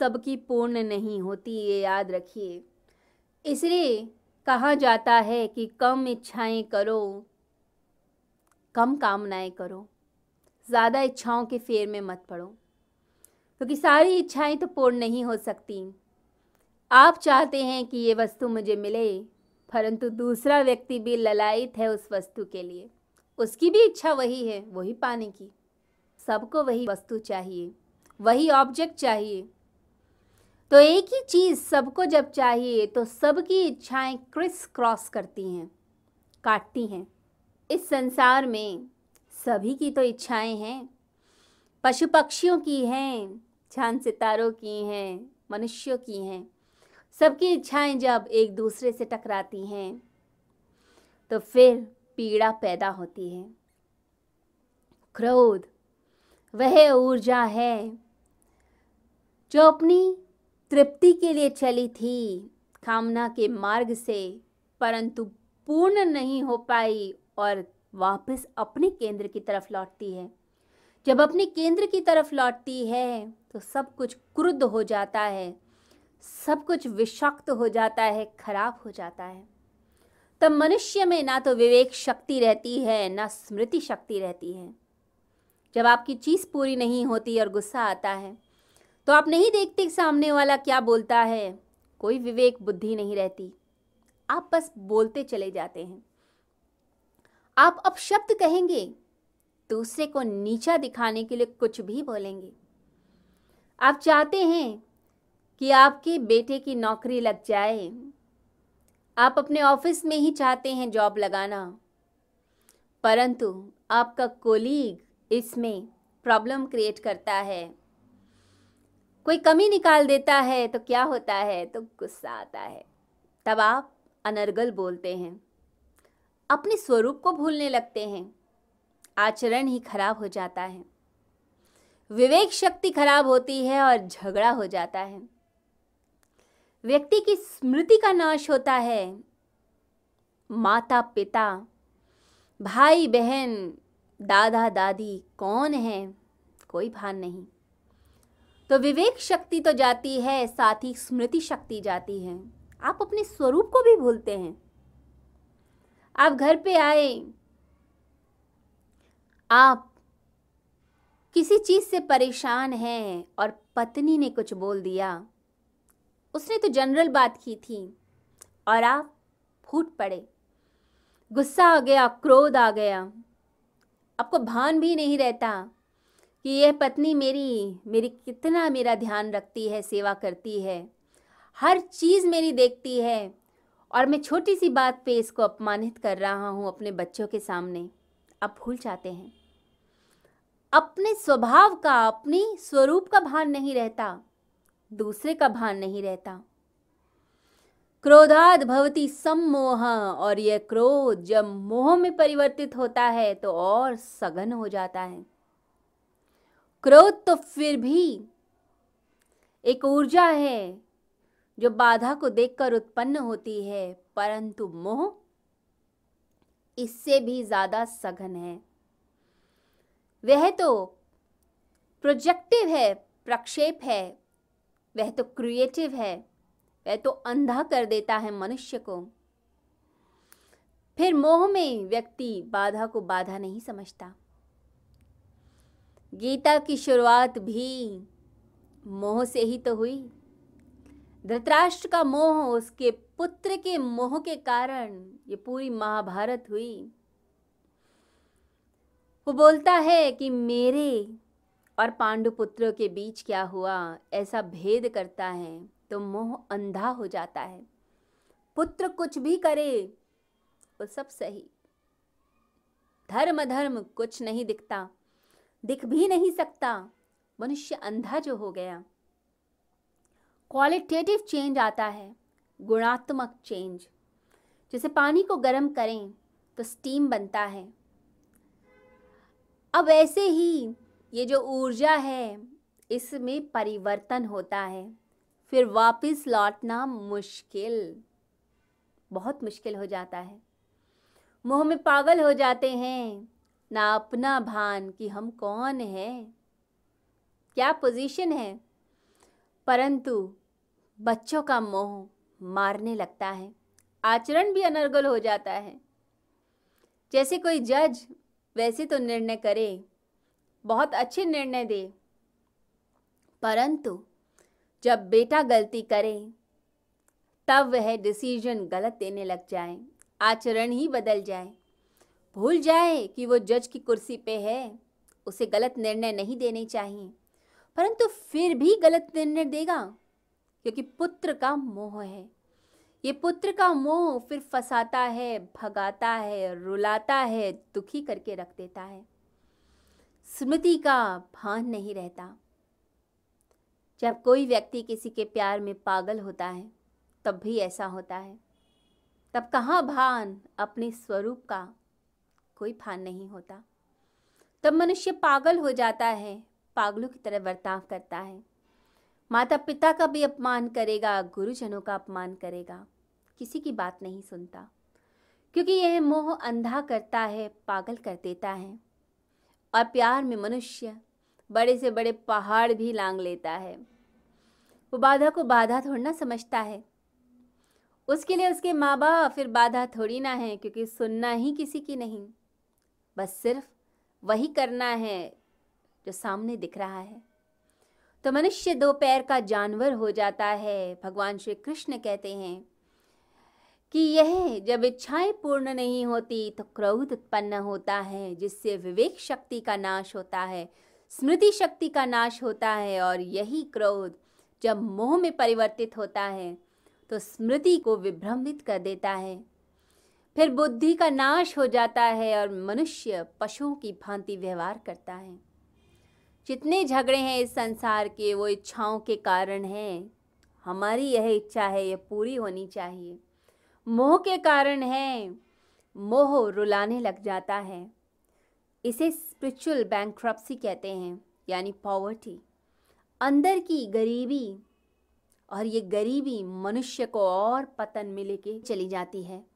सबकी पूर्ण नहीं होती, ये याद रखिए। इसलिए कहा जाता है कि कम इच्छाएँ करो, कम कामनाएँ करो। ज़्यादा इच्छाओं के फेर में मत पड़ो, क्योंकि तो सारी इच्छाएँ तो पूर्ण नहीं हो सकती। आप चाहते हैं कि ये वस्तु मुझे मिले, परंतु दूसरा व्यक्ति भी ललायित है उस वस्तु के लिए। उसकी भी इच्छा वही है, वही पाने की। सबको वही वस्तु चाहिए, वही ऑब्जेक्ट चाहिए। तो एक ही चीज़ सबको जब चाहिए तो सबकी इच्छाएँ क्रिस क्रॉस करती हैं, काटती हैं। इस संसार में सभी की तो इच्छाएँ हैं पशु पक्षियों की हैं चाँद सितारों की हैं, मनुष्यों की हैं। सबकी इच्छाएँ जब एक दूसरे से टकराती हैं तो फिर पीड़ा पैदा होती है। क्रोध, वह ऊर्जा है, जो अपनी तृप्ति के लिए चली थी, कामना के मार्ग से, परंतु पूर्ण नहीं हो पाई और वापस अपने केंद्र की तरफ़ लौटती है। जब अपने केंद्र की तरफ़ लौटती है तो सब कुछ क्रुद्ध हो जाता है, सब कुछ विषाक्त हो जाता है, खराब हो जाता है। तब मनुष्य में ना तो विवेक शक्ति रहती है, ना स्मृति शक्ति रहती है। जब आपकी चीज़ पूरी नहीं होती और गुस्सा आता है तो आप नहीं देखते सामने वाला क्या बोलता है? कोई विवेक बुद्धि नहीं रहती। आप बस बोलते चले जाते हैं। आप अब शब्द कहेंगे, दूसरे को नीचा दिखाने के लिए कुछ भी बोलेंगे। आप चाहते हैं कि आपके बेटे की नौकरी लग जाए। आप अपने ऑफ़िस में ही चाहते हैं जॉब लगाना। परंतु आपका कोलीग इसमें प्रॉब्लम क्रिएट करता है। कोई कमी निकाल देता है तो क्या होता है? तो गुस्सा आता है। तब आप अनर्गल बोलते हैं। अपने स्वरूप को भूलने लगते हैं। आचरण ही खराब हो जाता है। विवेक शक्ति खराब होती है और झगड़ा हो जाता है। व्यक्ति की स्मृति का नाश होता है। माता पिता भाई बहन दादा दादी कौन है? कोई भान नहीं। तो विवेक शक्ति तो जाती है, साथ ही स्मृति शक्ति जाती है। आप अपने स्वरूप को भी भूलते हैं। आप घर पे आए, आप किसी चीज़ से परेशान हैं और पत्नी ने कुछ बोल दिया। उसने तो जनरल बात की थी और आप फूट पड़े। गुस्सा आ गया, क्रोध आ गया। आपको भान भी नहीं रहता। कि यह पत्नी मेरी मेरी कितना मेरा ध्यान रखती है, सेवा करती है। हर चीज़ मेरी देखती है और मैं छोटी सी बात पे इसको अपमानित कर रहा हूँ अपने बच्चों के सामने। आप भूल जाते हैं। अपने स्वभाव का, अपनी स्वरूप का भान नहीं रहता, दूसरे का भान नहीं रहता। क्रोधाद भवती सम्मोह और यह क्रोध जब मोह में परिवर्तित होता है तो और सघन हो जाता है। क्रोध तो फिर भी एक ऊर्जा है जो बाधा को देखकर उत्पन्न होती है, परंतु मोह इससे भी ज़्यादा सघन है। वह तो प्रोजेक्टिव है, प्रक्षेप है, वह तो क्रिएटिव है, वह तो अंधा कर देता है मनुष्य को। फिर मोह में व्यक्ति बाधा को बाधा नहीं समझता। गीता की शुरुआत भी मोह से ही तो हुई। धृतराष्ट्र का मोह उसके पुत्र के मोह के कारण ये पूरी महाभारत हुई। वो बोलता है कि मेरे और पांडुपुत्रों के बीच क्या हुआ, ऐसा भेद करता है तो मोह अंधा हो जाता है। पुत्र कुछ भी करे, वो सब सही। धर्म धर्म कुछ नहीं दिखता। दिख भी नहीं सकता। मनुष्य अंधा जो हो गया। क्वालिटेटिव चेंज आता है। गुणात्मक चेंज जैसे पानी को गर्म करें तो स्टीम बनता है। अब ऐसे ही ये जो ऊर्जा है, इसमें परिवर्तन होता है। फिर वापस लौटना मुश्किल। बहुत मुश्किल हो जाता है। मोह में पागल हो जाते हैं। ना अपना भान कि हम कौन हैं, क्या पोजीशन है। परंतु बच्चों का मोह मारने लगता है, आचरण भी अनर्गल हो जाता है। जैसे कोई जज वैसे तो निर्णय करे, बहुत अच्छे निर्णय दे। परंतु जब बेटा गलती करे, तब वह डिसीज़न गलत देने लग जाए, आचरण ही बदल जाए। भूल जाए कि वो जज की कुर्सी पे है, उसे गलत निर्णय नहीं देने चाहिए। परंतु फिर भी गलत निर्णय देगा, क्योंकि पुत्र का मोह है। ये पुत्र का मोह फिर फंसाता है, भगाता है, रुलाता है, दुखी करके रख देता है। स्मृति का भान नहीं रहता। जब कोई व्यक्ति किसी के प्यार में पागल होता है, तब भी ऐसा होता है। तब कहाँ भान अपने स्वरूप का? कोई भान नहीं होता। तब मनुष्य पागल हो जाता है, पागलों की तरह बर्ताव करता है। माता पिता का भी अपमान करेगा, गुरुजनों का अपमान करेगा, किसी की बात नहीं सुनता। क्योंकि यह मोह अंधा करता है, पागल कर देता है। और प्यार में मनुष्य बड़े से बड़े पहाड़ भी लांग लेता है। वो बाधा को बाधा थोड़ी ना समझता है। उसके लिए उसके माँ बाप फिर बाधा थोड़ी ना है, क्योंकि सुनना ही किसी की नहीं। बस सिर्फ़ वही करना है जो सामने दिख रहा है। तो मनुष्य दो पैर का जानवर हो जाता है, भगवान श्री कृष्ण कहते हैं कि यह जब इच्छाएँ पूर्ण नहीं होती तो क्रोध उत्पन्न होता है, जिससे विवेक शक्ति का नाश होता है, स्मृति शक्ति का नाश होता है और यही क्रोध जब मोह में परिवर्तित होता है तो स्मृति को विभ्रमित कर देता है। फिर बुद्धि का नाश हो जाता है और मनुष्य पशुओं की भांति व्यवहार करता है। जितने झगड़े हैं इस संसार के, वो इच्छाओं के कारण हैं। हमारी यह इच्छा है, यह पूरी होनी चाहिए। मोह के कारण है। मोह रुलाने लग जाता है। इसे स्पिरिचुअल बैंक कहते हैं, यानी पॉवर्टी अंदर की गरीबी और ये गरीबी मनुष्य को और पतन में लेके चली जाती है।